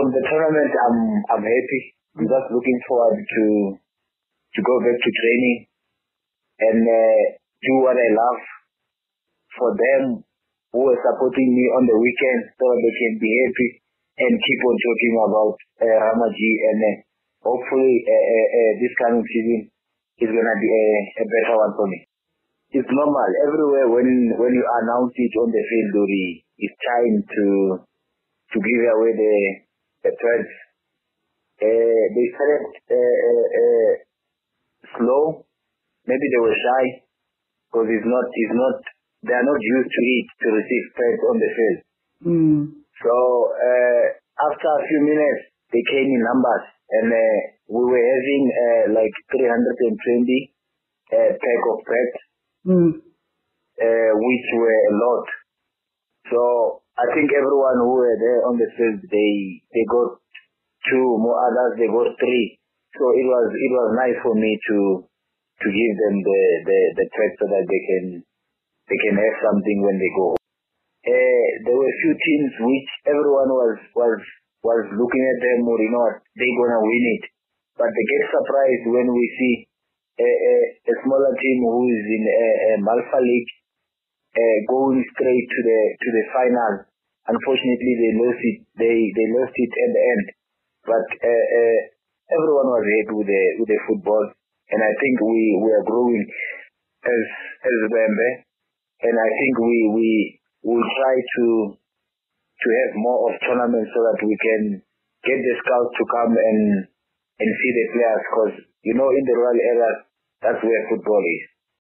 from the tournament, I'm I'm happy. I'm just looking forward to to go back to training and uh, do what I love for them who are supporting me on the weekend so they can be happy and keep on talking about uh, Ramaji and uh, hopefully uh, uh, uh, this coming season is going to be a, a better one for me. It's normal everywhere when when you announce it on the field, Dori, it's time to to give away the the threads. Uh, they started uh, uh, slow. Maybe they were shy because it's not it's not they are not used to it to receive threats on the field. Mm. So uh, after a few minutes, they came in numbers, and uh, we were having uh, like 320 uh, pack of threats, Mm. uh, which were a lot. So I think everyone who were there on the field, they they got two, more others they got three. So it was it was nice for me to to give them the the the threat so that they can they can have something when they go. Uh, there were a few teams which everyone was was was looking at them, or you know, they gonna win it. But they get surprised when we see a, a, a smaller team who is in a, a Malfa League uh, going straight to the to the final. Unfortunately, they lost it. They they lost it at the end. But uh, uh, everyone was happy with the with the football, and I think we we are growing as as Vhembe, and I think we we will try to to have more of tournaments so that we can get the scouts to come and and see the players because you know in the rural areas that's where football is.